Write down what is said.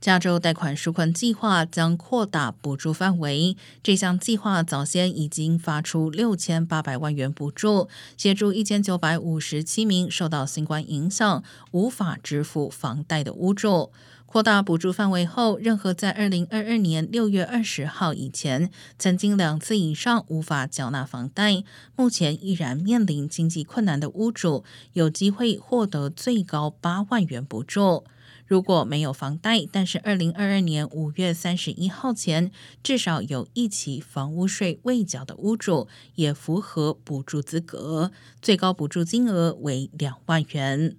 加州贷款纾困计划将扩大补助范围。这项计划早先已经发出六千八百万元补助，协助一千九百五十七名受到新冠影响无法支付房贷的屋主。扩大补助范围后，任何在二零二二年六月二十号以前曾经两次以上无法缴纳房贷，目前依然面临经济困难的屋主，有机会获得最高八万元补助。如果没有房贷，但是二零二二年五月三十一号前至少有一起房屋税未缴的屋主，也符合补助资格，最高补助金额为两万元。